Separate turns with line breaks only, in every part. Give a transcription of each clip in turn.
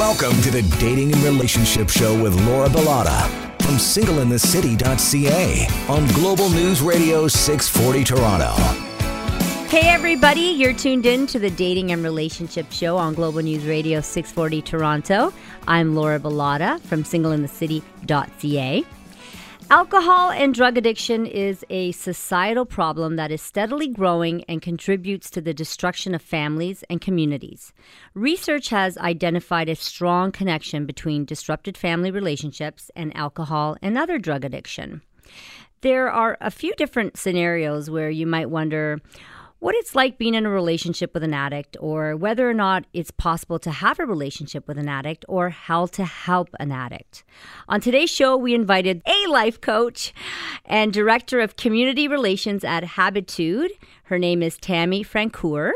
Welcome to the Dating and Relationship Show with Laura Bilotta from singleinthecity.ca on Global News Radio 640 Toronto.
Hey, everybody, you're tuned in to the Dating and Relationship Show on Global News Radio 640 Toronto. I'm Laura Bilotta from singleinthecity.ca. Alcohol and drug addiction is a societal problem that is steadily growing and contributes to the destruction of families and communities. Research has identified a strong connection between disrupted family relationships and alcohol and other drug addiction. There are a few different scenarios where you might wonder what it's like being in a relationship with an addict, or whether or not it's possible to have a relationship with an addict, or how to help an addict. On today's show, we invited a life coach and director of community relations at Habitude. Her name is Tammy Francoeur.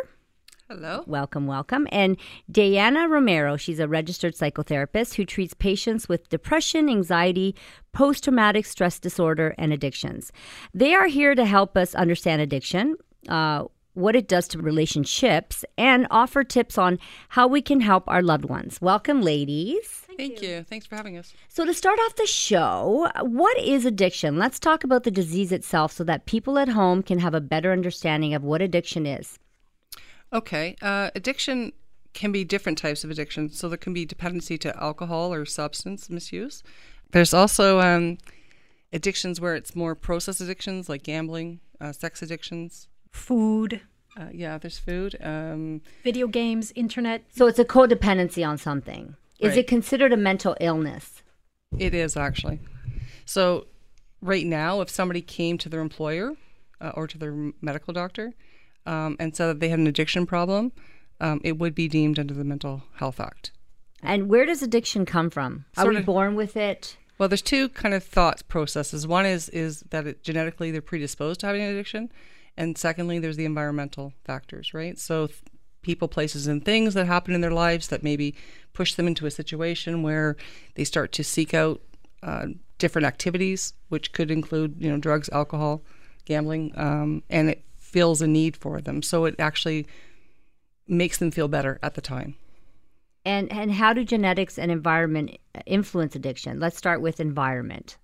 Hello.
Welcome, welcome. And Dayana Romero, she's a registered psychotherapist who treats patients with depression, anxiety, post traumatic stress disorder, and addictions. They are here to help us understand addiction, uh, what it does to relationships, and offer tips on how we can help our loved ones. Welcome, ladies.
Thank, you. Thanks for having us.
So, to start off the show, what is addiction? Let's talk about the disease itself so that people at home can have a better understanding of what addiction is.
Okay. Uh, addiction can be different types of addiction. So, there can be dependency to alcohol or substance misuse. There's also um, addictions where it's more process addictions like gambling, uh, sex addictions,
food,
uh, yeah, there's food. Um,
video games, internet.
So it's a codependency on something. Is
Right.
it considered a mental illness?
it is actually. So, right now, if somebody came to their employer uh, or to their medical doctor um, and said that they had an addiction problem, um, it would be deemed under the Mental Health Act.
And where does addiction come from? Are
Sort
we
of-
born with it?
Well, there's two kind of thought processes. One is is that it, genetically they're predisposed to having an addiction, and secondly, there's the environmental factors, right? So, th- people, places, and things that happen in their lives that maybe push them into a situation where they start to seek out uh, different activities, which could include, you know, drugs, alcohol, gambling, um, and it feels a need for them. So it actually makes them feel better at the time.
And and how do genetics and environment influence addiction? Let's start with environment.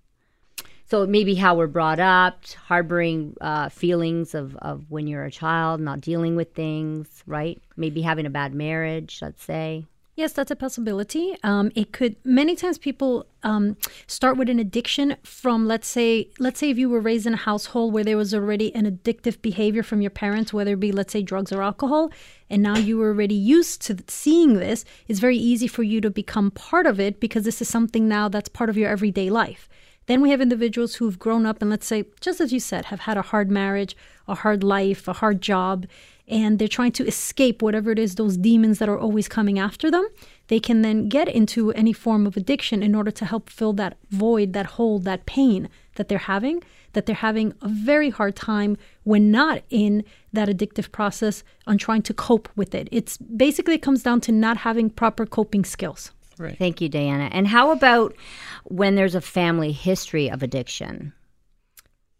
So maybe how we're brought up, harboring uh, feelings of, of when you're a child, not dealing with things, right? Maybe having a bad marriage, let's say.
Yes, that's a possibility. Um, it could many times people um, start with an addiction from let's say let's say if you were raised in a household where there was already an addictive behavior from your parents, whether it be let's say drugs or alcohol, and now you were already used to seeing this. It's very easy for you to become part of it because this is something now that's part of your everyday life. Then we have individuals who've grown up and let's say, just as you said, have had a hard marriage, a hard life, a hard job, and they're trying to escape whatever it is, those demons that are always coming after them. They can then get into any form of addiction in order to help fill that void, that hole, that pain that they're having, that they're having a very hard time when not in that addictive process on trying to cope with it. It's basically it comes down to not having proper coping skills.
Right.
Thank you, Dayana. And how about when there's a family history of addiction?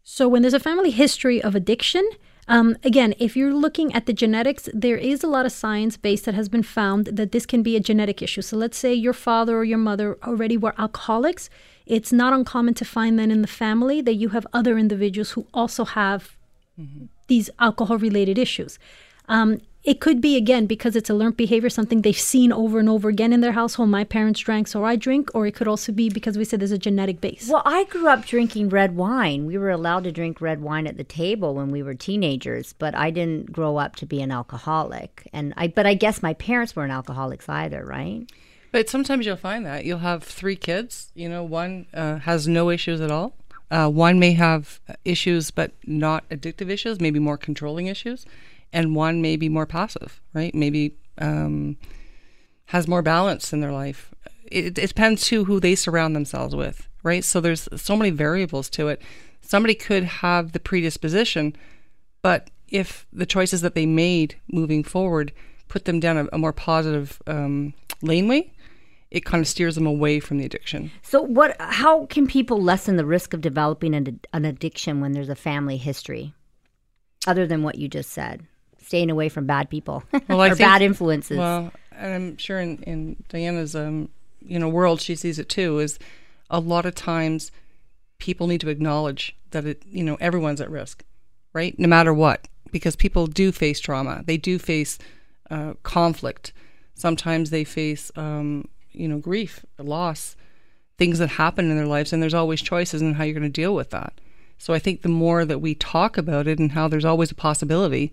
So, when there's a family history of addiction, um, again, if you're looking at the genetics, there is a lot of science based that has been found that this can be a genetic issue. So, let's say your father or your mother already were alcoholics. It's not uncommon to find then in the family that you have other individuals who also have these alcohol related issues. Um, it could be, again, because it's a learned behavior, something they've seen over and over again in their household. My parents drank, so I drink. Or it could also be because we said there's a genetic base.
Well, I grew up drinking red wine. We were allowed to drink red wine at the table when we were teenagers, but I didn't grow up to be an alcoholic. And I but I guess my parents weren't alcoholics either, right?
But sometimes you'll find that you'll have three kids. You know, one uh, has no issues at all. Uh, one may have issues, but not addictive issues, maybe more controlling issues, and one may be more passive, right? Maybe um, has more balance in their life. It, it depends too who they surround themselves with, right? So there's so many variables to it. Somebody could have the predisposition, but if the choices that they made moving forward put them down a, a more positive um, laneway, it kind of steers them away from the addiction.
So what how can people lessen the risk of developing an, an addiction when there's a family history? Other than what you just said. Staying away from bad people
Well,
or
think-
bad influences.
Well, and I'm sure in, in Dayana's um, you know world she sees it too is a lot of times people need to acknowledge that it you know everyone's at risk right? No matter what because people do face trauma. They do face uh, conflict. Sometimes they face um, you know grief loss things that happen in their lives and there's always choices in how you're going to deal with that. So i think the more that we talk about it and how there's always a possibility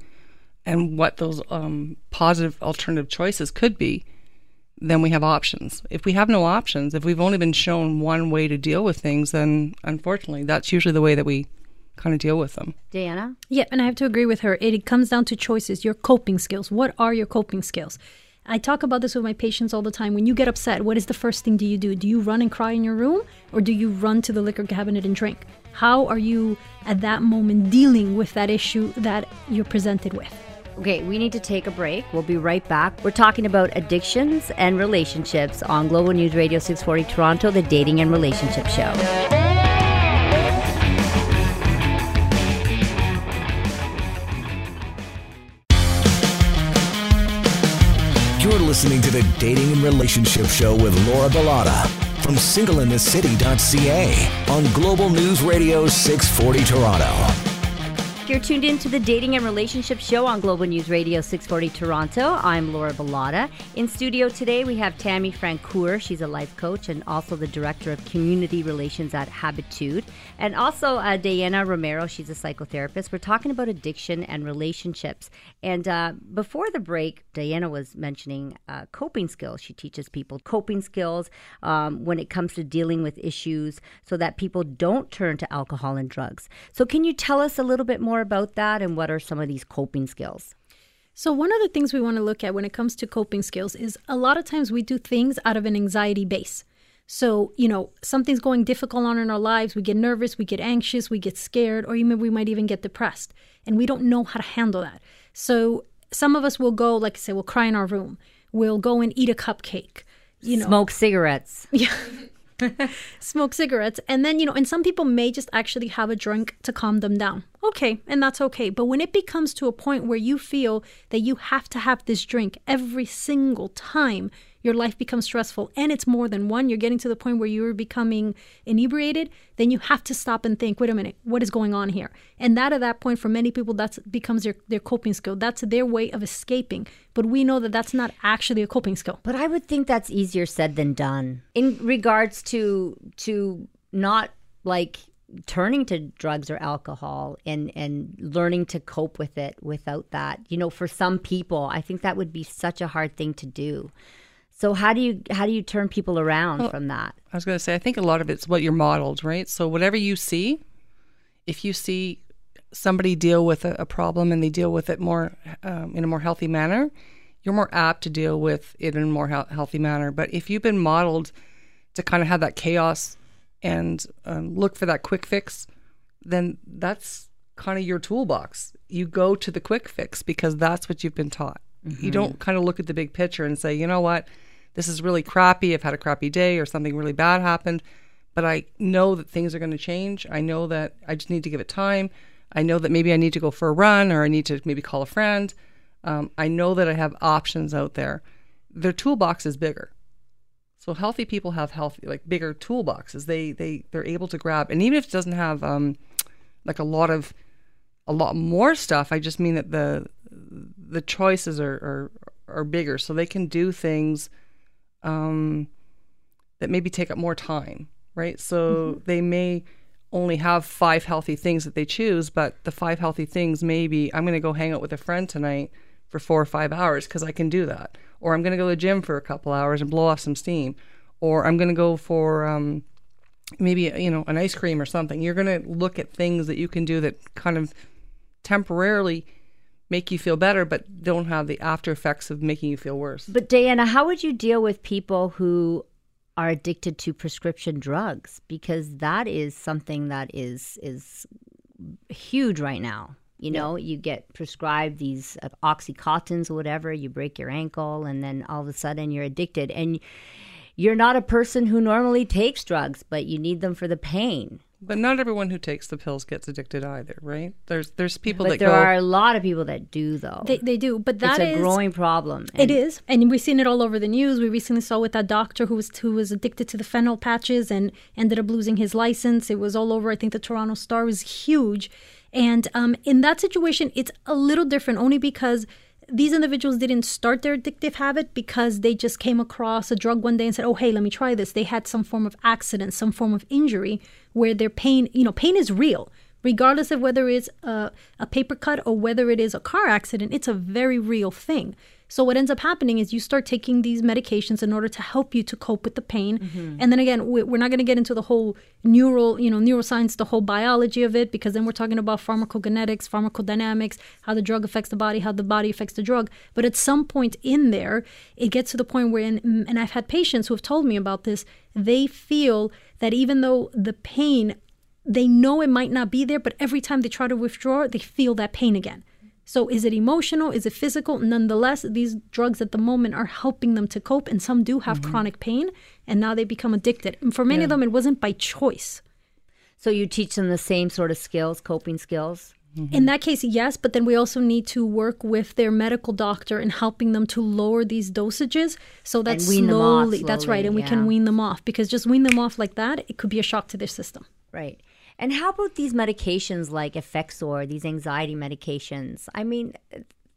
and what those um, positive alternative choices could be then we have options. If we have no options, if we've only been shown one way to deal with things, then unfortunately, that's usually the way that we kind of deal with them.
Dayana?
Yeah, and I have to agree with her. It, it comes down to choices, your coping skills. What are your coping skills? I talk about this with my patients all the time. When you get upset, what is the first thing do you do? Do you run and cry in your room or do you run to the liquor cabinet and drink? How are you at that moment dealing with that issue that you're presented with?
Okay, we need to take a break. We'll be right back. We're talking about addictions and relationships on Global News Radio 640 Toronto, the dating and relationship show.
You're listening to the Dating and Relationship Show with Laura Bilotta from singleinthecity.ca on Global News Radio 640 Toronto.
You're tuned in to the Dating and Relationship Show on Global News Radio 640 Toronto. I'm Laura Bilotta. In studio today, we have Tammy Francoeur. She's a life coach and also the Director of Community Relations at Habitude. And also uh, Dayana Romero. She's a psychotherapist. We're talking about addiction and relationships. And uh, before the break, Dayana was mentioning uh, coping skills. She teaches people coping skills um, when it comes to dealing with issues so that people don't turn to alcohol and drugs. So, can you tell us a little bit more about that and what are some of these coping skills?
So, one of the things we want to look at when it comes to coping skills is a lot of times we do things out of an anxiety base. So, you know, something's going difficult on in our lives, we get nervous, we get anxious, we get scared, or even we might even get depressed, and we don't know how to handle that. So, some of us will go, like I say, we'll cry in our room. We'll go and eat a cupcake. You know,
Smoke cigarettes.
yeah. smoke cigarettes. And then you know and some people may just actually have a drink to calm them down. Okay and that's okay. But when it becomes to a point where you feel that you have to have this drink every single time your life becomes stressful and it's more than one, you're getting to the point where you're becoming inebriated, then you have to stop and think, wait a minute, what is going on here? And that at that point, for many people, that becomes their, their coping skill. That's their way of escaping. But we know that that's not actually a coping skill.
But I would think that's easier said than done in regards to to not like turning to drugs or alcohol and and learning to cope with it without that you know for some people i think that would be such a hard thing to do so how do you how do you turn people around well, from that?
I was going to say I think a lot of it's what you're modeled, right? So whatever you see, if you see somebody deal with a, a problem and they deal with it more um, in a more healthy manner, you're more apt to deal with it in a more he- healthy manner. But if you've been modeled to kind of have that chaos and um, look for that quick fix, then that's kind of your toolbox. You go to the quick fix because that's what you've been taught. Mm-hmm. You don't kind of look at the big picture and say, you know what, this is really crappy. I've had a crappy day or something really bad happened, but I know that things are going to change. I know that I just need to give it time. I know that maybe I need to go for a run or I need to maybe call a friend. Um, I know that I have options out there. Their toolbox is bigger. So healthy people have healthy, like bigger toolboxes. They they they're able to grab, and even if it doesn't have um, like a lot of a lot more stuff, I just mean that the the choices are are, are bigger, so they can do things um, that maybe take up more time, right? So mm-hmm. they may only have five healthy things that they choose, but the five healthy things maybe I'm going to go hang out with a friend tonight for four or five hours because I can do that, or I'm going to go to the gym for a couple hours and blow off some steam, or I'm going to go for um, maybe you know an ice cream or something. You're going to look at things that you can do that kind of temporarily make you feel better, but don't have the after effects of making you feel worse.
But Dayana, how would you deal with people who are addicted to prescription drugs? Because that is something that is is huge right now. You know, yeah. you get prescribed these uh, oxycontins or whatever. You break your ankle, and then all of a sudden you're addicted, and you're not a person who normally takes drugs, but you need them for the pain.
But not everyone who takes the pills gets addicted either, right? There's there's people
But
that
there
go.
are a lot of people that do, though.
They, they do, but that
it's
is
a growing problem.
It
and-
is, and we've seen it all over the news. We recently saw with that doctor who was who was addicted to the fentanyl patches and ended up losing his license. It was all over. I think the Toronto Star was huge, and um, in that situation, it's a little different only because these individuals didn't start their addictive habit because they just came across a drug one day and said, "Oh, hey, let me try this." They had some form of accident, some form of injury where their pain, you know, pain is real regardless of whether it's a, a paper cut or whether it is a car accident, it's a very real thing. So what ends up happening is you start taking these medications in order to help you to cope with the pain. Mm-hmm. And then again, we- we're not going to get into the whole neural, you know, neuroscience, the whole biology of it, because then we're talking about pharmacokinetics, pharmacodynamics, how the drug affects the body, how the body affects the drug. But at some point in there, it gets to the point where, and and I've had patients who have told me about this, they feel that even though the pain they know it might not be there, but every time they try to withdraw, they feel that pain again. So is it emotional? Is it physical? Nonetheless, these drugs at the moment are helping them to cope, and some do have mm-hmm. chronic pain, and now they become addicted. And for many of them, it wasn't by choice.
So you teach them the same sort of skills, coping skills. Mm-hmm.
In that case, yes, but then we also need to work with their medical doctor in helping them to lower these dosages so that
And wean them off
slowly, that's right,
slowly,
and we can wean them off because just wean them off like that, it could be a shock to their system.
Right. And how about these medications like Effexor, these anxiety medications? I mean,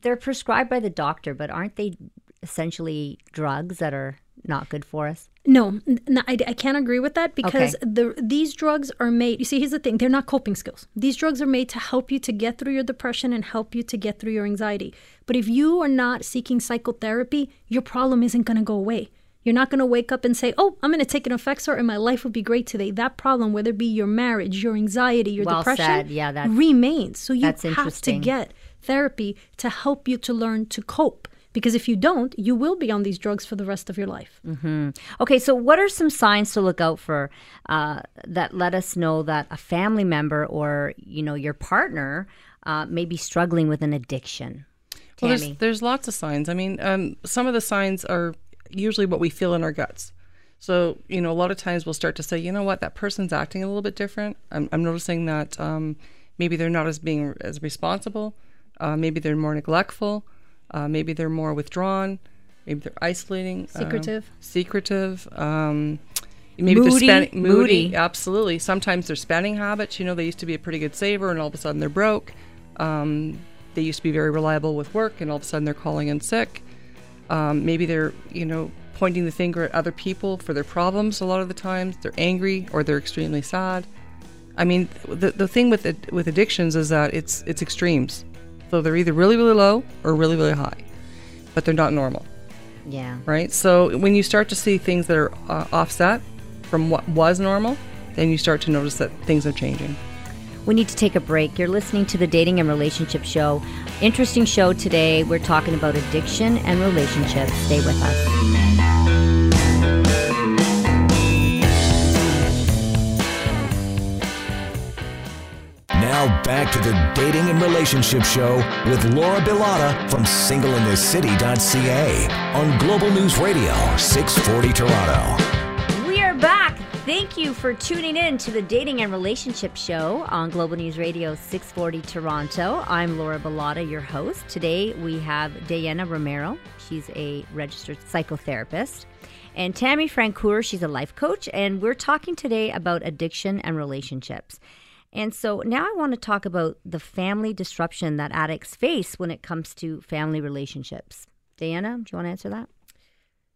they're prescribed by the doctor, but aren't they essentially drugs that are not good for us?
No, I can't agree with that because
Okay.
the these drugs are made. You see, here's the thing: they're not coping skills. These drugs are made to help you to get through your depression and help you to get through your anxiety. But if you are not seeking psychotherapy, your problem isn't going to go away. You're not going to wake up and say, "Oh, I'm going to take an Effexor and my life will be great today." That problem, whether it be your marriage, your anxiety, your
Well
depression,
said. Yeah, that's-
remains. So you
that's
have to get therapy to help you to learn to cope. Because if you don't, you will be on these drugs for the rest of your life.
Okay, so what are some signs to look out for uh, that let us know that a family member or you know your partner uh, may be struggling with an addiction?
Well, there's, there's lots of signs. I mean, um, some of the signs are usually what we feel in our guts. So, you know, a lot of times we'll start to say, you know what, that person's acting a little bit different. I'm, I'm noticing that um, maybe they're not as being as responsible. Uh, maybe they're more neglectful. Uh, maybe they're more withdrawn. Maybe they're isolating. uh,
Secretive.
secretive. Um, maybe
Moody,
they're spending moody.
moody.
Absolutely. Sometimes their spending habits. You know, they used to be a pretty good saver, and all of a sudden they're broke. Um, they used to be very reliable with work, and all of a sudden they're calling in sick. Um, maybe they're, you know, pointing the finger at other people for their problems. A lot of the times they're angry or they're extremely sad. I mean, the the thing with with addictions is that it's it's extremes. So they're either really really low or really really high, but they're not normal
yeah.
right? So when you start to see things that are uh, offset from what was normal, then you start to notice that things are changing.
We need to take a break. You're listening to the Dating and Relationship Show. Interesting show today. We're talking about addiction and relationships. Stay with us.
Now back to the Dating and Relationship Show with Laura Bilotta from singleinthecity.ca on Global News Radio 640 Toronto.
We are back. Thank you for tuning in to the Dating and Relationship Show on Global News Radio 640 Toronto. I'm Laura Bilotta, your host. Today we have Dayana Romero. She's a registered psychotherapist. And Tammy Francoeur, she's a life coach. And we're talking today about addiction and relationships. And so now I want to talk about the family disruption that addicts face when it comes to family relationships. Dayana, do you want to answer that?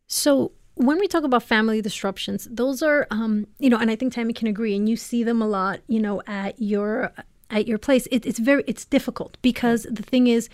So when we talk about family disruptions, those are, um, you know, and I think Tammy can agree, and you see them a lot, you know, at your at your place. It, it's very it's difficult because the thing is,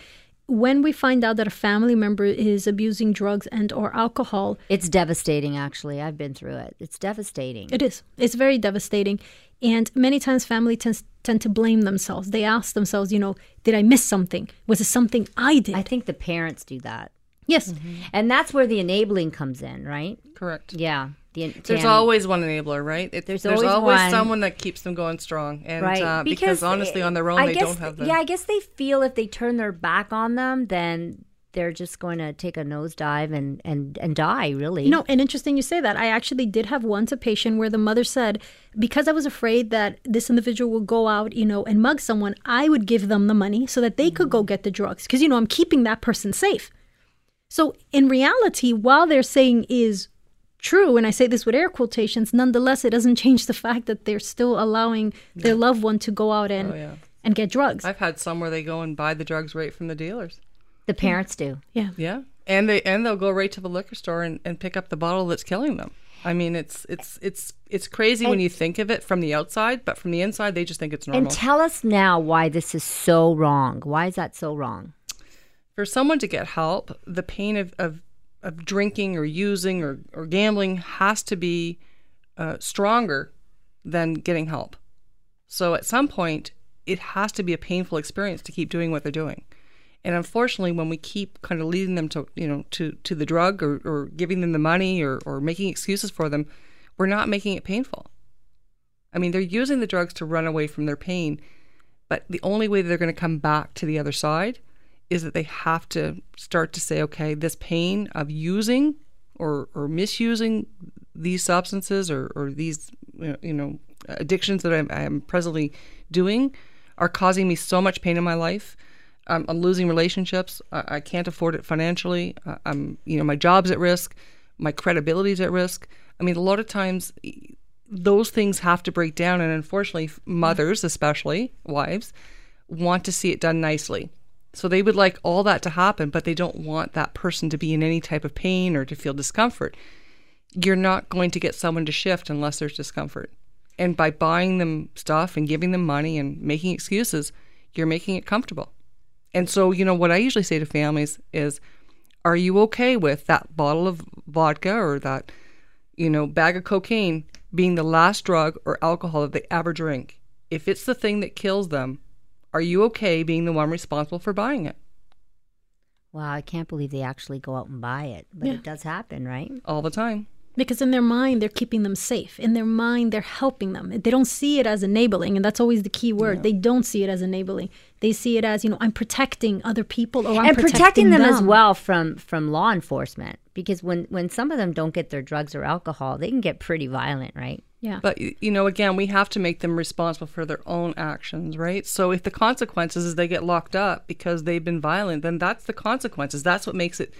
when we find out that a family member is abusing drugs and or alcohol,
It's devastating, actually. I've been through it. It's devastating.
It is. It's very devastating. And many times family tends tend to blame themselves. They ask themselves, you know, did I miss something? Was it something I did?
I think the parents do that.
Yes. Mm-hmm.
And that's where the enabling comes in, right?
Correct.
Yeah. The,
There's
Tammy.
always one enabler, right? It,
There's
there's,
always
always,
one.
someone that keeps them going strong, and
right
uh, because, honestly, eh, on their own,
I
they
guess,
don't have the.
Yeah, I guess they feel if they turn their back on them, then they're just going to take a nosedive and and and die. Really,
No, and interesting you say that. I actually did have once a patient where the mother said, because I was afraid that this individual will go out, you know, and mug someone, I would give them the money so that they could go mm-hmm. get the drugs. Because, you know, I'm keeping that person safe. So in reality, while they're saying is true, and I say this with air quotations, nonetheless, it doesn't change the fact that they're still allowing their loved one to go out and
Oh, yeah.
and get drugs.
I've had some where they go and buy the drugs right from the dealers.
the parents do.
yeah.
Yeah, and they and they'll go right to the liquor store and, and pick up the bottle that's killing them. I mean, it's it's it's it's crazy when you think of it from the outside, but from the inside, they just think it's normal.
And tell us now why this is so wrong. Why is that so wrong?
For someone to get help, the pain of of, of drinking or using or, or gambling has to be uh, stronger than getting help. So at some point, it has to be a painful experience to keep doing what they're doing. And unfortunately, when we keep kind of leading them to you know to to the drug or, or giving them the money or, or making excuses for them, we're not making it painful. I mean, they're using the drugs to run away from their pain, but the only way they're going to come back to the other side is that they have to start to say, okay, this pain of using or, or misusing these substances or, or these, you know, addictions that I'm, I'm presently doing are causing me so much pain in my life. I'm, I'm losing relationships. I, I can't afford it financially. I, I'm, you know, my job's at risk. My credibility's at risk. I mean, a lot of times those things have to break down. And unfortunately, mothers, especially wives, want to see it done nicely. So they would like all that to happen, but they don't want that person to be in any type of pain or to feel discomfort. You're not going to get someone to shift unless there's discomfort. And by buying them stuff and giving them money and making excuses, you're making it comfortable. And so, you know, what I usually say to families is, are you okay with that bottle of vodka or that, you know, bag of cocaine being the last drug or alcohol that they ever drink? If it's the thing that kills them, are you okay being the one responsible for buying it?
Wow, I can't believe they actually go out and buy it, but
Yeah.
it does happen, right?
All the time.
Because in their mind, they're keeping them safe. In their mind, they're helping them. They don't see it as enabling. And that's always the key word. They don't see it as enabling. They see it as, you know, I'm protecting other people or I'm
and protecting them, as well from from law enforcement because when when some of them don't get their drugs or alcohol, they can get pretty violent, right?
Yeah.
But you know, again, we have to make them responsible for their own actions, right? So if the consequences is they get locked up because they've been violent, then that's the consequences. That's what makes it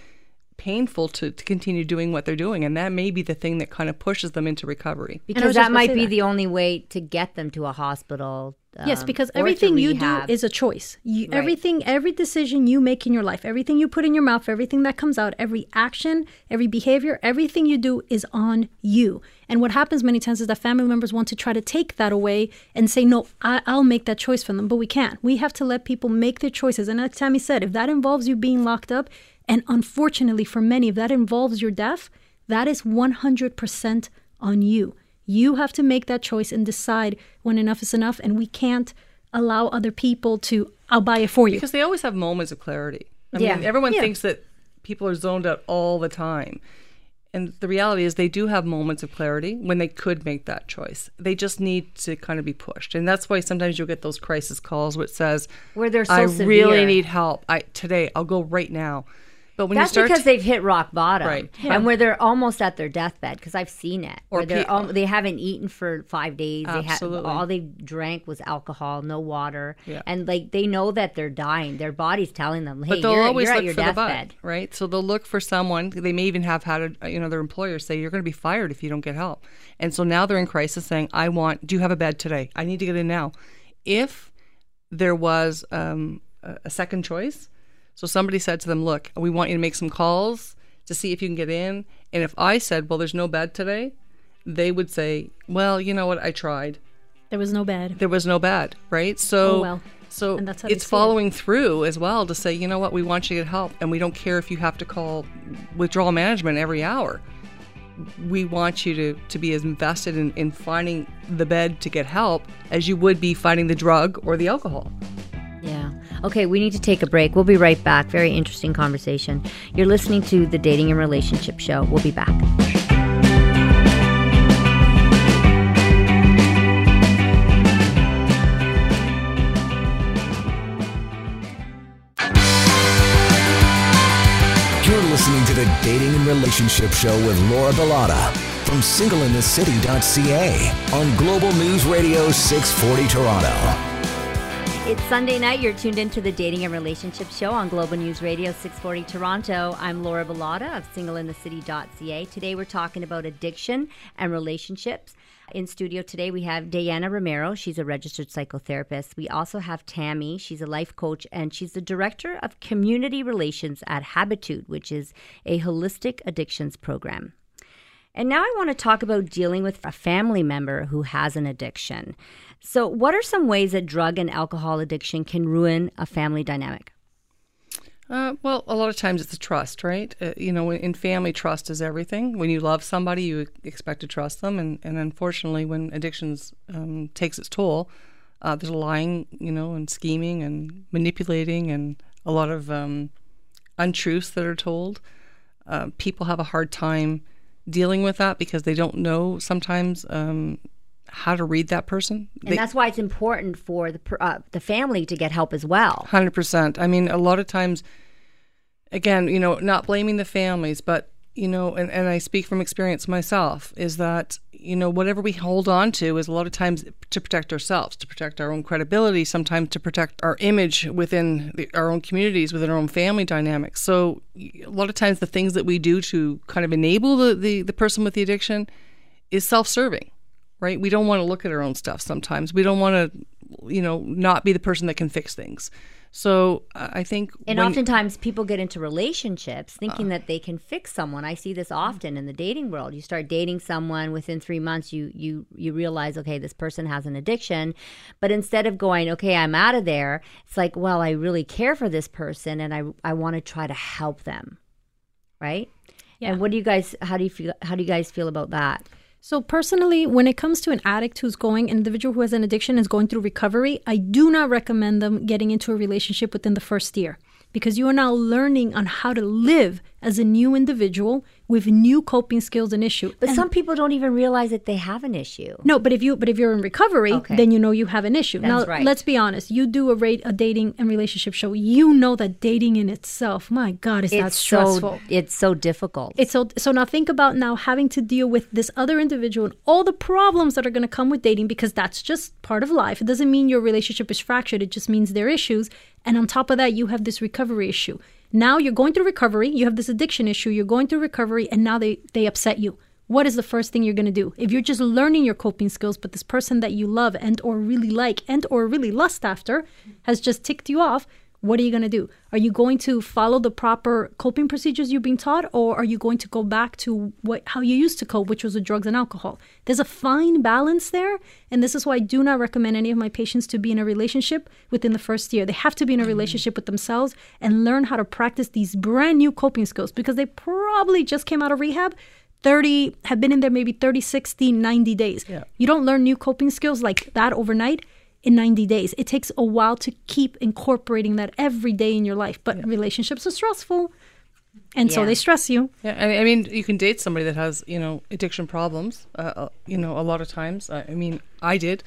painful to, to continue doing what they're doing, and that may be the thing that kind of pushes them into recovery.
Because that might be
that.
the only way to get them to a hospital.
Yes,
um,
because everything you do is a choice. You,
Right.
Everything, every decision you make in your life, everything you put in your mouth, everything that comes out, every action, every behavior, everything you do is on you. And what happens many times is that family members want to try to take that away and say, no, I, I'll make that choice for them. But we can't. We have to let people make their choices. And like Tammy said, if that involves you being locked up, and unfortunately for many, if that involves your death, that is 100% on you. You have to make that choice and decide when enough is enough. And we can't allow other people to, I'll buy it for you.
Because they always have moments of clarity. I
Yeah.
mean, everyone
Yeah.
thinks that people are zoned out all the time. And the reality is, they do have moments of clarity when they could make that choice. They just need to kind of be pushed, and that's why sometimes you'll get those crisis calls which says,
Where they're so
"I really need help. I today I'll go right now." But when
That's
you start,
because they've hit rock bottom,
Right.
And where they're almost at their deathbed, because I've seen it.
Or pe-
al- they haven't eaten for five days. They ha-
Absolutely.
all they drank was alcohol, no water,
Yeah.
and like they know that they're dying. Their body's telling them, "Hey,
but they'll
you're,
always
you're
look
at your
for the
deathbed."
butt, right? So they'll look for someone. They may even have had a, you know their employer say, "You're going to be fired if you don't get help," and so now they're in crisis, saying, "I want. Do you have a bed today? I need to get in now." If there was um, a second choice, so somebody said to them, "Look, we want you to make some calls to see if you can get in," and if I said, "Well, there's no bed today," they would say, "Well, you know what? I tried."
There was no bed.
there was no bed, right? So,
Oh, well.
so it's
see it.
following through as well to say, you know what, we want you to get help, and we don't care if you have to call withdrawal management every hour. We want you to, to be as invested in, in finding the bed to get help as you would be finding the drug or the alcohol.
Okay, we need to take a break. We'll be right back. Very interesting conversation. You're listening to the Dating and Relationship Show. We'll be back.
You're listening to the Dating and Relationship Show with Laura Bilotta from singleinthecity.ca on Global News Radio 640 Toronto.
It's Sunday night. You're tuned into the Dating and Relationship Show on Global News Radio 640 Toronto. I'm Laura Bilotta of singleinthecity.ca. Today we're talking about addiction and relationships. In studio today, we have Dayana Romero. She's a registered psychotherapist. We also have Tammy. She's a life coach and she's the director of community relations at Habitude, which is a holistic addictions program. And now I want to talk about dealing with a family member who has an addiction. So, what are some ways that drug and alcohol addiction can ruin a family dynamic?
Uh, well, a lot of times it's a trust, right? Uh, you know, in family, trust is everything. When you love somebody, you expect to trust them, and, and unfortunately, when addictions um, takes its toll, uh, there's lying, you know, and scheming and manipulating, and a lot of um, untruths that are told. Uh, people have a hard time dealing with that because they don't know sometimes um, how to read that person.
And
They-
that's why it's important for the uh, the family to get help as well.
Hundred percent. I mean, a lot of times, again, you know, not blaming the families, but you know, and, and I speak from experience myself, is that you know whatever we hold on to is a lot of times to protect ourselves, to protect our own credibility, sometimes to protect our image within the, our own communities, within our own family dynamics. So a lot of times, the things that we do to kind of enable the the, the person with the addiction is self-serving right? We don't want to look at our own stuff sometimes. We don't want to, you know, not be the person that can fix things. So uh, I think,
And
when-
oftentimes people get into relationships thinking that they can fix someone. I see this often in the dating world. You start dating someone within 3 months you you you realize okay, this person has an addiction, but instead of going, okay, I'm out of there, it's like, well, I really care for this person and I I want to try to help them. Right?
Yeah.
And what do you guys how do you feel how do you guys feel about that?
So personally, when it comes to an addict who's going, an individual who has an addiction is going through recovery, I do not recommend them getting into a relationship within the first year because you are now learning on how to live as a new individual with new coping skills and issue.
But
And-
some people don't even realize that they have an issue.
no, but if you but if you're in recovery,
Okay.
then you know you have an issue.
That's
now,
right.
let's be honest. You do a rate a dating and relationship show. You know that dating in itself, my God, is that
It's
stressful.
so it's so difficult.
It's so so now think about now having to deal with this other individual and all the problems that are going to come with dating because that's just part of life. It doesn't mean your relationship is fractured. It just means there are issues. And on top of that, you have this recovery issue. Now you're going through recovery. You have this addiction issue. You're going through recovery, and now they they upset you. What is the first thing you're going to do if you're just learning your coping skills, but this person that you love and or really like and or really lust after has just ticked you off? What are you going to do? Are you going to follow the proper coping procedures you've been taught, or are you going to go back to what how you used to cope, which was with drugs and alcohol? There's a fine balance there, and this is why I do not recommend any of my patients to be in a relationship within the first year. They have to be in a mm-hmm. relationship with themselves and learn how to practice these brand new coping skills because they probably just came out of rehab. 30 have been in there maybe 30 60 90 days
Yeah.
you don't learn new coping skills like that overnight in 90 days. It takes a while to keep incorporating that every day in your life. But relationships are stressful. And so they stress you.
Yeah, I I mean, you can date somebody that has, you know, addiction problems. Uh, uh, you know, a lot of times. I I mean, I did.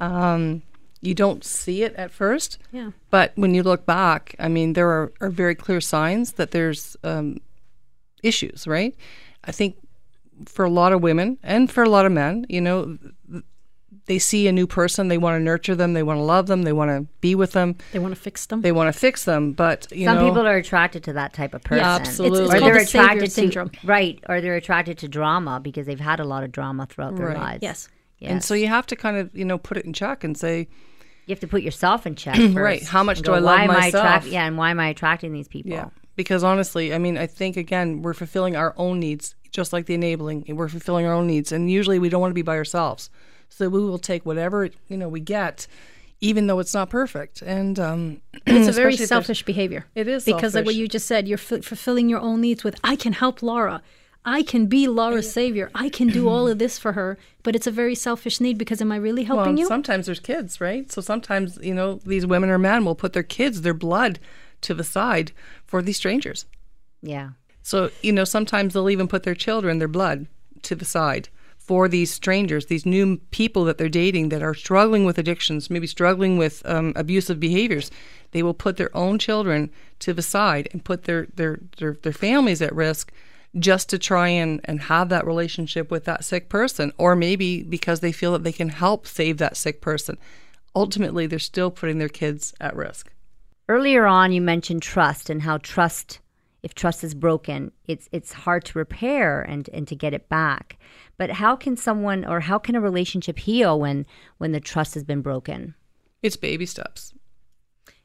Um, you don't see it at first,
Yeah.
but when you look back, I mean, there are, are very clear signs that there's um, issues, right? I think for a lot of women and for a lot of men, you know, th- they see a new person, they want to nurture them, they want to love them, they want to be with them,
They want to fix them.
they want to fix them, but you
Some
know,
people are attracted to that type of person.
Yeah,
Absolutely.
It's,
Or they're
the savior
attracted
syndrome.
to right, or they're attracted to drama because they've had a lot of drama throughout their
Right.
lives.
Yes.
Yes.
and so you have to kind of you know put it in check and say,
you have to put yourself in check first.
Right. How much
and
do
go,
I love
why am I
myself?
attract- yeah, and why am I attracting these people?
Yeah. Because honestly, I mean, I think again, we're fulfilling our own needs, just like the enabling. We're fulfilling our own needs, and usually we don't want to be by ourselves, so we will take whatever you know we get, even though it's not perfect. And um,
It's a very
especially if there's-
selfish behavior.
It is
because like what you just said, you're f- fulfilling your own needs with "I can help Laura." I can be Laura's savior. I can do all of this for her, but it's a very selfish need because am I really
Well,
helping you?
sometimes there's kids, right? So sometimes you know these women or men will put their kids, their blood, to the side for these strangers.
Yeah.
So, you know, sometimes they'll even put their children, their blood, to the side for these strangers, these new people that they're dating that are struggling with addictions, maybe struggling with um, abusive behaviors. they will put their own children to the side and put their their their, their families at risk just to try and, and have that relationship with that sick person, or maybe because they feel that they can help save that sick person. Ultimately, they're still putting their kids at risk.
Earlier on, you mentioned trust and how trust, if trust is broken, it's it's hard to repair and, and to get it back. But how can someone or how can a relationship heal when when the trust has been broken?
It's baby steps.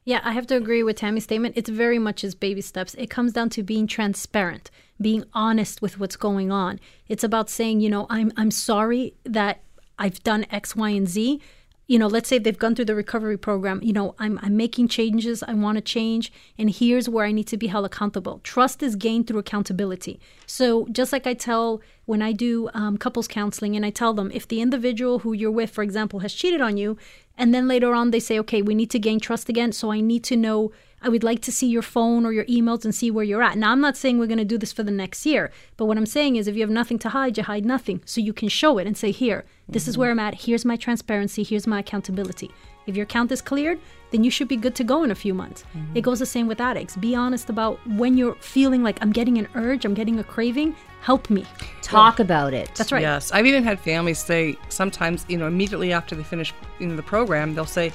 Yeah, I have to agree with Tammy's statement. It's very much as baby steps. It comes down to being transparent, being honest with what's going on. It's about saying, you know, I'm I'm sorry that I've done X, Y, and Z. You know, let's say they've gone through the recovery program. You know, I'm I'm making changes. I want to change, and here's where I need to be held accountable. Trust is gained through accountability. So just like I tell when I do um, couples counseling, and I tell them if the individual who you're with, for example, has cheated on you, and then later on, they say, okay, we need to gain trust again. So I need to know, I would like to see your phone or your emails and see where you're at. Now, I'm not saying we're going to do this for the next year, but what I'm saying is if you have nothing to hide, you hide nothing. So you can show it and say, here, this mm-hmm. is where I'm at. Here's my transparency. Here's my accountability. If your account is cleared, then you should be good to go in a few months. Mm-hmm. It goes the same with addicts. Be honest about when you're feeling like I'm getting an urge, I'm getting a craving, help me.
Talk about it.
That's right.
Yes. I've even had families say sometimes, you know, immediately after they finish you know, the program, they'll say,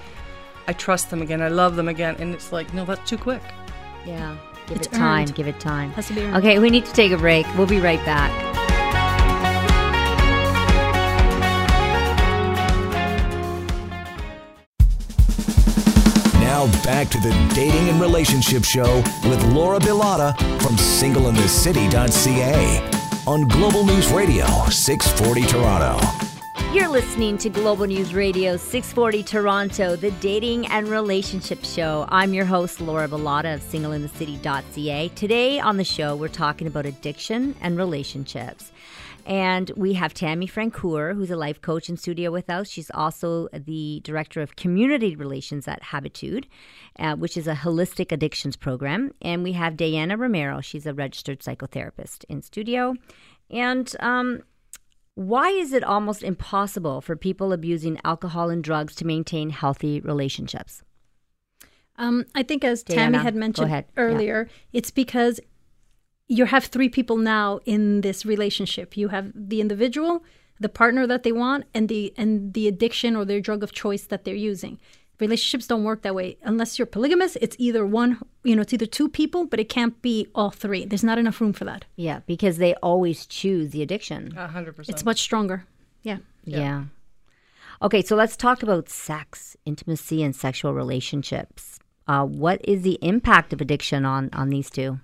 I trust them again, I love them again. And it's like, no, that's too quick.
Yeah. Give it's it time.
Earned.
Give it time.
Has to be.
Okay, we need to take a break. We'll be right back.
Now back to the Dating and Relationship Show with Laura Bilotta from singleinthecity.ca on Global News Radio 640 Toronto.
You're listening to Global News Radio 640 Toronto, the dating and relationship show. I'm your host, Laura Bilotta of singleinthecity.ca. Today on the show, we're talking about addiction and relationships. And we have Tammy Francoeur, who's a life coach in studio with us. She's also the director of community relations at Habitude, uh, which is a holistic addictions program. And we have Dayana Romero. She's a registered psychotherapist in studio. And um, why is it almost impossible for people abusing alcohol and drugs to maintain healthy relationships?
Um, I think, as Dayana, Tammy had mentioned earlier, yeah. it's because you have three people now in this relationship. You have the individual, the partner that they want, and the and the addiction or their drug of choice that they're using. Relationships don't work that way unless you're polygamous. It's either one, you know, it's either two people, but it can't be all three. There's not enough room for that.
Yeah, because they always choose the addiction.
hundred percent.
It's much stronger. Yeah.
yeah. Yeah. Okay, so let's talk about sex, intimacy, and sexual relationships. Uh, what is the impact of addiction on on these two?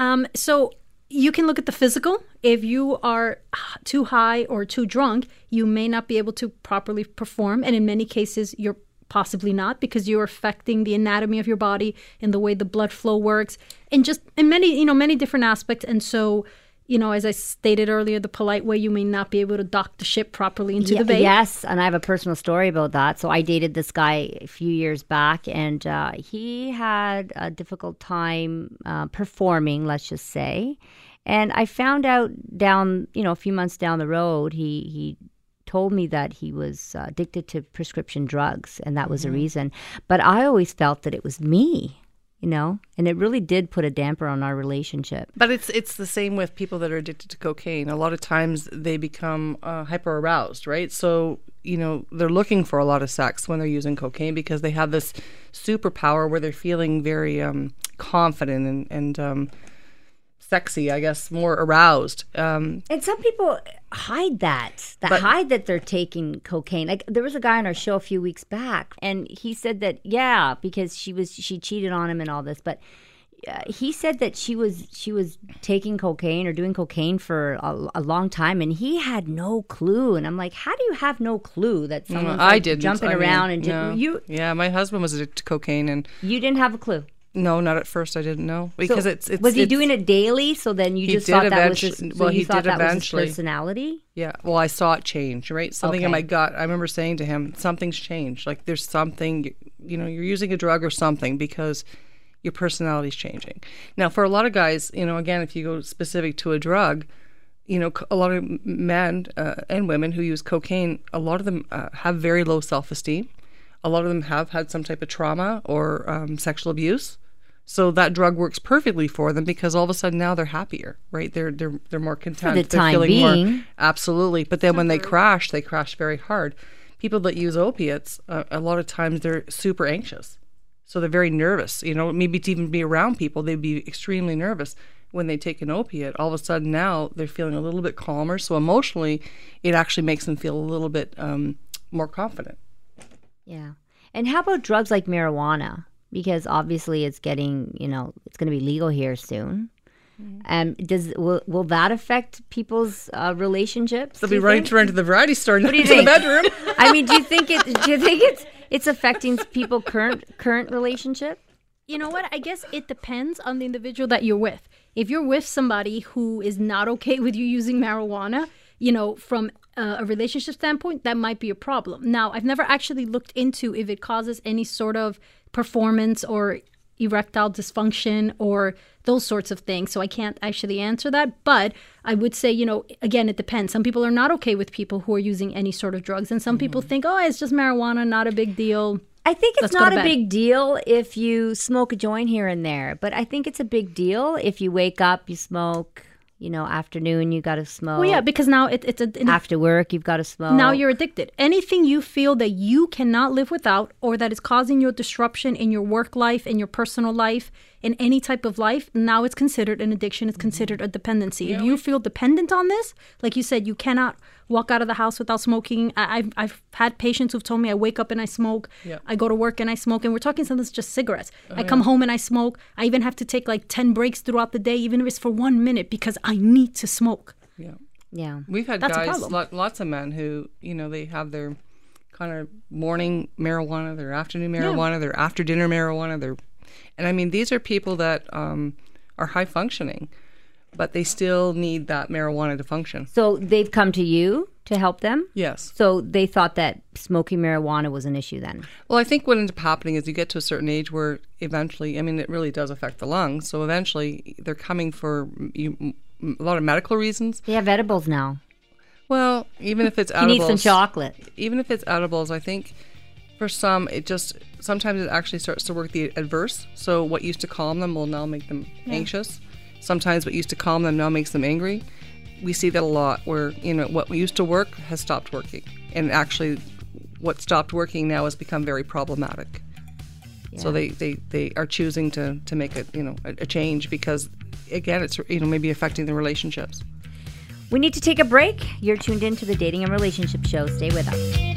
Um, so you can look at the physical. If you are too high or too drunk, you may not be able to properly perform. And in many cases, you're possibly not because you're affecting the anatomy of your body and the way the blood flow works and just in many, you know, many different aspects. And so you know, as I stated earlier, the polite way, you may not be able to dock the ship properly into yeah, the bay.
Yes, and I have a personal story about that. So I dated this guy a few years back, and uh, he had a difficult time uh, performing, let's just say. And I found out down, you know, a few months down the road, he he told me that he was uh, addicted to prescription drugs, and that was mm-hmm. a reason. But I always felt that it was me you know? And it really did put a damper on our relationship.
But it's it's the same with people that are addicted to cocaine. A lot of times they become uh, hyper aroused right? So you know they're looking for a lot of sex when they're using cocaine because they have this superpower where they're feeling very um, confident and and um, sexy, I guess, more aroused. Um,
and some people hide that, that but, hide that they're taking cocaine. Like there was a guy on our show a few weeks back, and he said that yeah, because she was she cheated on him and all this, but. Uh, he said that she was she was taking cocaine or doing cocaine for a, a, long time, and he had no clue. And I'm like, how do you have no clue that someone's
no, I didn't.
jumping
I
around
mean,
and no. you?
Yeah, my husband was addicted to cocaine, and
you didn't have a clue.
No, not at first. I didn't know because
so
it's, it's.
Was he
it's,
doing it daily? So then you just thought that was his, so well, he thought that eventually. was his personality.
Yeah. Well, I saw it change. Right. Something okay. in my gut. I remember saying to him, "Something's changed. Like there's something. You know, you're using a drug or something because." Your personality's changing. Now, for a lot of guys, you know, again, if you go specific to a drug, you know, a lot of men uh, and women who use cocaine, a lot of them uh, have very low self esteem a lot of them have had some type of trauma or um, sexual abuse. So that drug works perfectly for them because all of a sudden now they're happier, right? They're they're they're more content.
For the
they're
time
feeling more
being.
absolutely. But then when they crash, they crash very hard. People that use opiates, uh, a lot of times they're super anxious, so they're very nervous. You know, maybe to even be around people, they'd be extremely nervous. When they take an opiate, all of a sudden now they're feeling a little bit calmer. So emotionally, it actually makes them feel a little bit um, more confident.
Yeah. And how about drugs like marijuana? Because obviously it's getting, you know, it's going to be legal here soon.
Mm-hmm.
Um, does will, will that affect people's uh, relationships?
They'll be
you
running to run to the variety store, not
do you
to the bedroom.
I mean, do you think it? Do you think it's it's affecting people current current relationship?
You know what? I guess it depends on the individual that you're with. If you're with somebody who is not okay with you using marijuana, you know, from uh, a relationship standpoint, that might be a problem. Now, I've never actually looked into if it causes any sort of performance or erectile dysfunction or those sorts of things. So I can't actually answer that. But I would say, you know, again, it depends. Some people are not okay with people who are using any sort of drugs, and some mm-hmm. people think, oh, it's just marijuana, not a big deal.
I think it's
Let's
not a big deal if you smoke a joint here and there, but I think it's a big deal if you wake up, you smoke, you know, afternoon you got to smoke.
Well, yeah, because now it, it's a, an
after work you've got to smoke.
Now you're addicted. Anything you feel that you cannot live without or that is causing you a disruption in your work life, in your personal life, in any type of life, now it's considered an addiction. It's considered a dependency. If you feel dependent on this, like you said, you cannot walk out of the house without smoking. I, I've, I've had patients who've told me I wake up and I smoke.
Yeah.
I go to work and I smoke. And we're talking something that's just cigarettes. I come home and I smoke. I even have to take like 10 breaks throughout the day, even if it's for one minute, because I need to smoke.
Yeah.
yeah.
We've had
That's
guys, lo- lots of men who, you know, they have their kind of morning marijuana, their afternoon marijuana, their after dinner marijuana, their, and I mean, these are people that um, are high functioning, but they still need that marijuana to function.
So they've come to you to help them.
Yes.
So they thought that smoking marijuana was an issue then.
Well, I think what ends up happening is you get to a certain age where eventually, I mean, it really does affect the lungs. So eventually, they're coming for you, a lot of medical reasons.
They have edibles now.
Well, even if it's
You
edibles,
need some chocolate.
even if it's edibles, I think for some it just sometimes it actually starts to work the adverse. So what used to calm them will now make them anxious. Sometimes what used to calm them now makes them angry. We see that a lot where you know what used to work has stopped working, and actually what stopped working now has become very problematic. So they, they, they are choosing to, to make a you know a, a change because again it's you know maybe affecting the relationships.
We need to take a break. You're tuned in to the Dating and Relationship Show. Stay with us.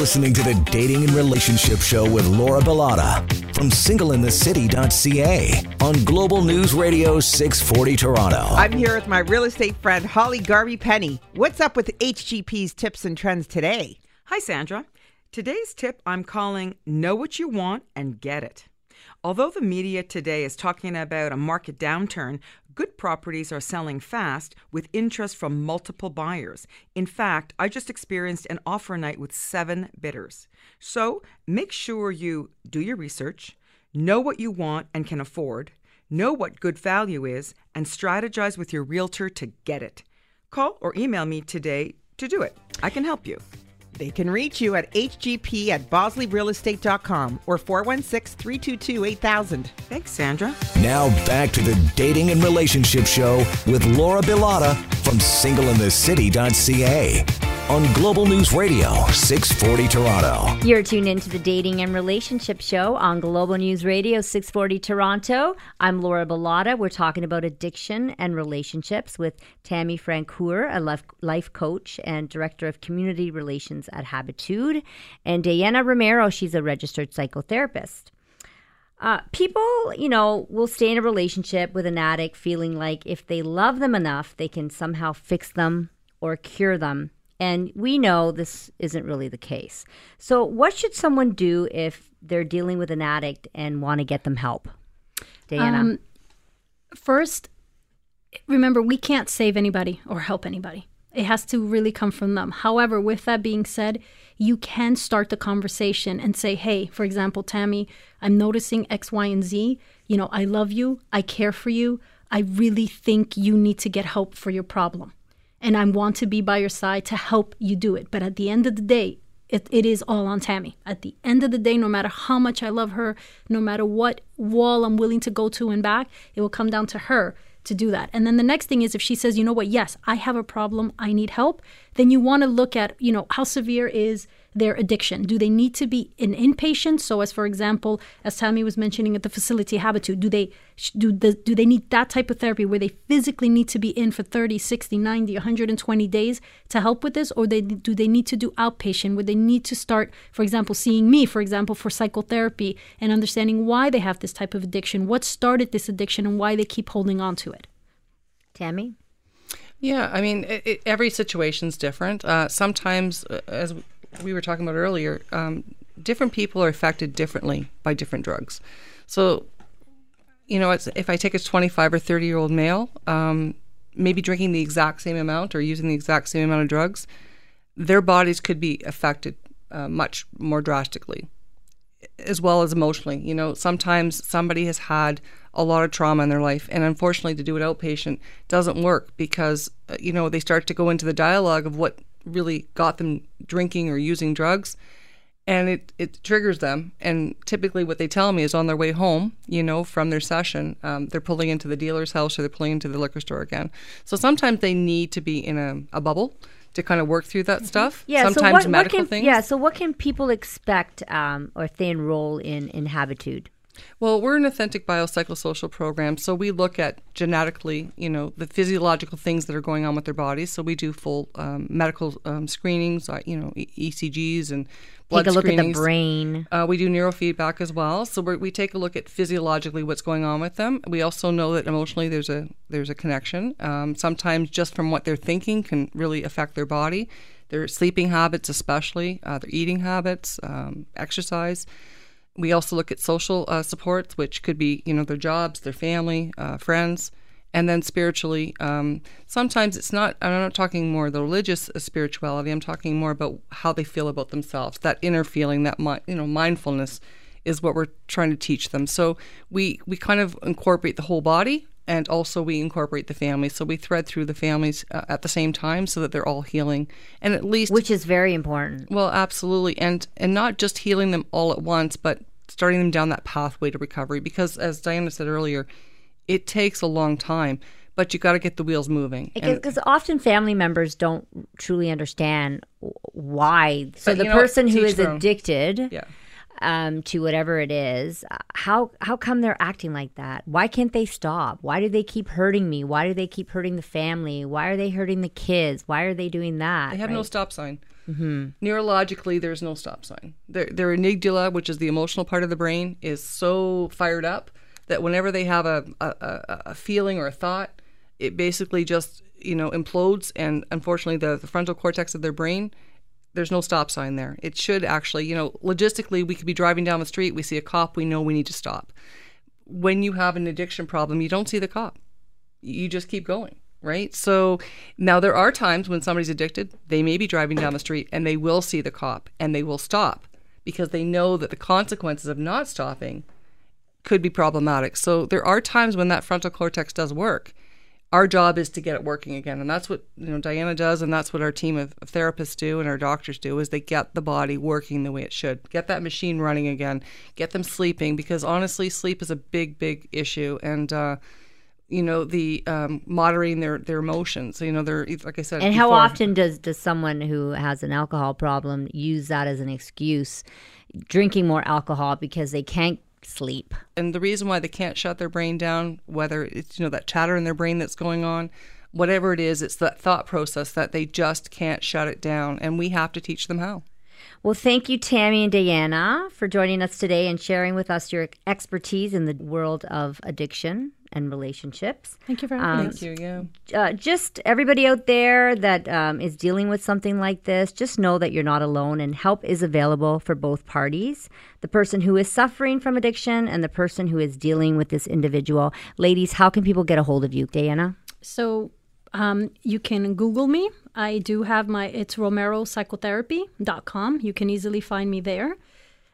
Listening to the Dating and Relationship Show with Laura Bilotta from singleinthecity.ca on Global News Radio 640 Toronto.
I'm here with my real estate friend Holly Garvey Penny. What's up with HGP's tips and trends today?
Hi, Sandra. Today's tip I'm calling Know What You Want and Get It. Although the media today is talking about a market downturn, good properties are selling fast with interest from multiple buyers. In fact, I just experienced an offer night with seven bidders. So make sure you do your research, know what you want and can afford, know what good value is, and strategize with your realtor to get it. Call or email me today to do it. I can help you.
They can reach you at hgp at bosleyrealestate.com or 416 322 8000.
Thanks, Sandra.
Now back to the Dating and Relationship Show with Laura Bilotta from singleinthecity.ca on Global News Radio 640 Toronto.
You're tuned in to the Dating and Relationship Show on Global News Radio 640 Toronto. I'm Laura Bilotta. We're talking about addiction and relationships with Tammy Francoeur, a life, life coach and director of community relations at Habitude, and Dayana Romero. She's a registered psychotherapist. Uh, people, you know, will stay in a relationship with an addict feeling like if they love them enough, they can somehow fix them or cure them. And we know this isn't really the case. So, what should someone do if they're dealing with an addict and want to get them help? Dayana.
Um, First, remember, we can't save anybody or help anybody. It has to really come from them. However, with that being said, you can start the conversation and say, hey, for example, Tammy, I'm noticing X, Y, and Z. You know, I love you. I care for you. I really think you need to get help for your problem. And I want to be by your side to help you do it. But at the end of the day, it, it is all on Tammy. At the end of the day, no matter how much I love her, no matter what wall I'm willing to go to and back, it will come down to her to do that. And then the next thing is if she says, you know what, yes, I have a problem, I need help, then you want to look at, you know, how severe is their addiction? Do they need to be an inpatient? So, as for example, as Tammy was mentioning at the facility Habitude, do they do the, do they need that type of therapy where they physically need to be in for 30, 60, 90, 120 days to help with this, or they do they need to do outpatient where they need to start, for example, seeing me, for example, for psychotherapy and understanding why they have this type of addiction, what started this addiction, and why they keep holding on to it.
Tammy.
Yeah, I mean, it, it, every situation's different. Uh, sometimes, uh, as we were talking about earlier, um, different people are affected differently by different drugs. So, you know, if I take a 25 or 30 year old male, um, maybe drinking the exact same amount or using the exact same amount of drugs, their bodies could be affected uh, much more drastically, as well as emotionally. You know, sometimes somebody has had a lot of trauma in their life, and unfortunately, to do it outpatient doesn't work because, uh, you know, they start to go into the dialogue of what really got them drinking or using drugs and it, it triggers them. And typically what they tell me is on their way home you know from their session um, they're pulling into the dealer's house or they're pulling into the liquor store again. So sometimes they need to be in a, a bubble to kind of work through that mm-hmm. stuff.
Yeah
sometimes
so what,
medical
what can,
things.
Yeah so what can people expect um, or if they enroll in in habitude
well, we're an authentic biopsychosocial program, so we look at genetically, you know, the physiological things that are going on with their bodies. So we do full um, medical um, screenings, uh, you know, ECGs and blood
take a look at the brain.
Uh, we do neurofeedback as well, so we take a look at physiologically what's going on with them. We also know that emotionally there's a there's a connection. Um, sometimes just from what they're thinking can really affect their body, their sleeping habits, especially uh, their eating habits, um, exercise. We also look at social uh, supports, which could be, you know, their jobs, their family, uh, friends, and then spiritually. Um, sometimes it's not. I'm not talking more the religious uh, spirituality. I'm talking more about how they feel about themselves. That inner feeling, that you know, mindfulness, is what we're trying to teach them. So we we kind of incorporate the whole body. And also, we incorporate the families. So we thread through the families uh, at the same time, so that they're all healing, and at least,
which is very important.
Well, absolutely, and and not just healing them all at once, but starting them down that pathway to recovery because as Dayana said earlier, it takes a long time, but you got to get the wheels moving.
Because often family members don't truly understand why. So the person who is addicted
yeah.
Um, to whatever it is, how how come they're acting like that? Why can't they stop? Why do they keep hurting me? Why do they keep hurting the family? Why are they hurting the kids? Why are they doing that?
They have
right?
no stop sign.
Mm-hmm.
Neurologically, there's no stop sign. Their, their amygdala, which is the emotional part of the brain, is so fired up that whenever they have a, a, a feeling or a thought, it basically just you know implodes. And unfortunately, the, the frontal cortex of their brain, there's no stop sign there. It should actually, you know, logistically, we could be driving down the street, we see a cop, we know we need to stop. When you have an addiction problem, you don't see the cop. You just keep going right? So now there are times when somebody's addicted, they may be driving down the street and they will see the cop and they will stop because they know that the consequences of not stopping could be problematic. So there are times when that frontal cortex does work. Our job is to get it working again, and that's what you know Dayana does, and that's what our team of, of therapists do and our doctors do. Is they get the body working the way it should, get that machine running again, get them sleeping because honestly, sleep is a big, big issue, and uh, you know the um, moderating their their emotions you know they're like i said
and
before.
how often does does someone who has an alcohol problem use that as an excuse drinking more alcohol because they can't sleep.
And the reason why they can't shut their brain down whether it's you know that chatter in their brain that's going on whatever it is it's that thought process that they just can't shut it down and we have to teach them how.
Well, thank you, Tammy and Dayana, for joining us today and sharing with us your expertise in the world of addiction and relationships.
Thank you very much.
Um, Thank you. Yeah.
Uh, just everybody out there that um, is dealing with something like this, just know that you're not alone, and help is available for both parties. The person who is suffering from addiction and the person who is dealing with this individual. Ladies, how can people get a hold of you, Dayana?
So um, you can Google me. I do have my, it's romeropsychotherapy.com. You can easily find me there.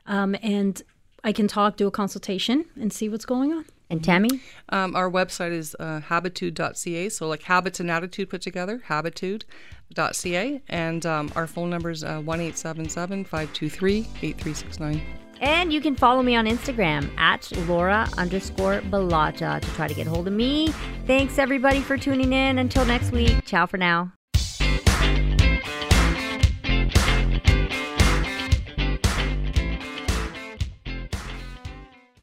Um, and I can talk, do a consultation, and see what's going on.
And Tammy?
Um, our website is uh, habitude.ca. So, like habits and attitude put together, habitude.ca. And um, our phone number is uh, 1 523 8369.
And you can follow me on Instagram at Laura underscore Bilotta to try to get hold of me. Thanks everybody for tuning in. Until next week, ciao for now.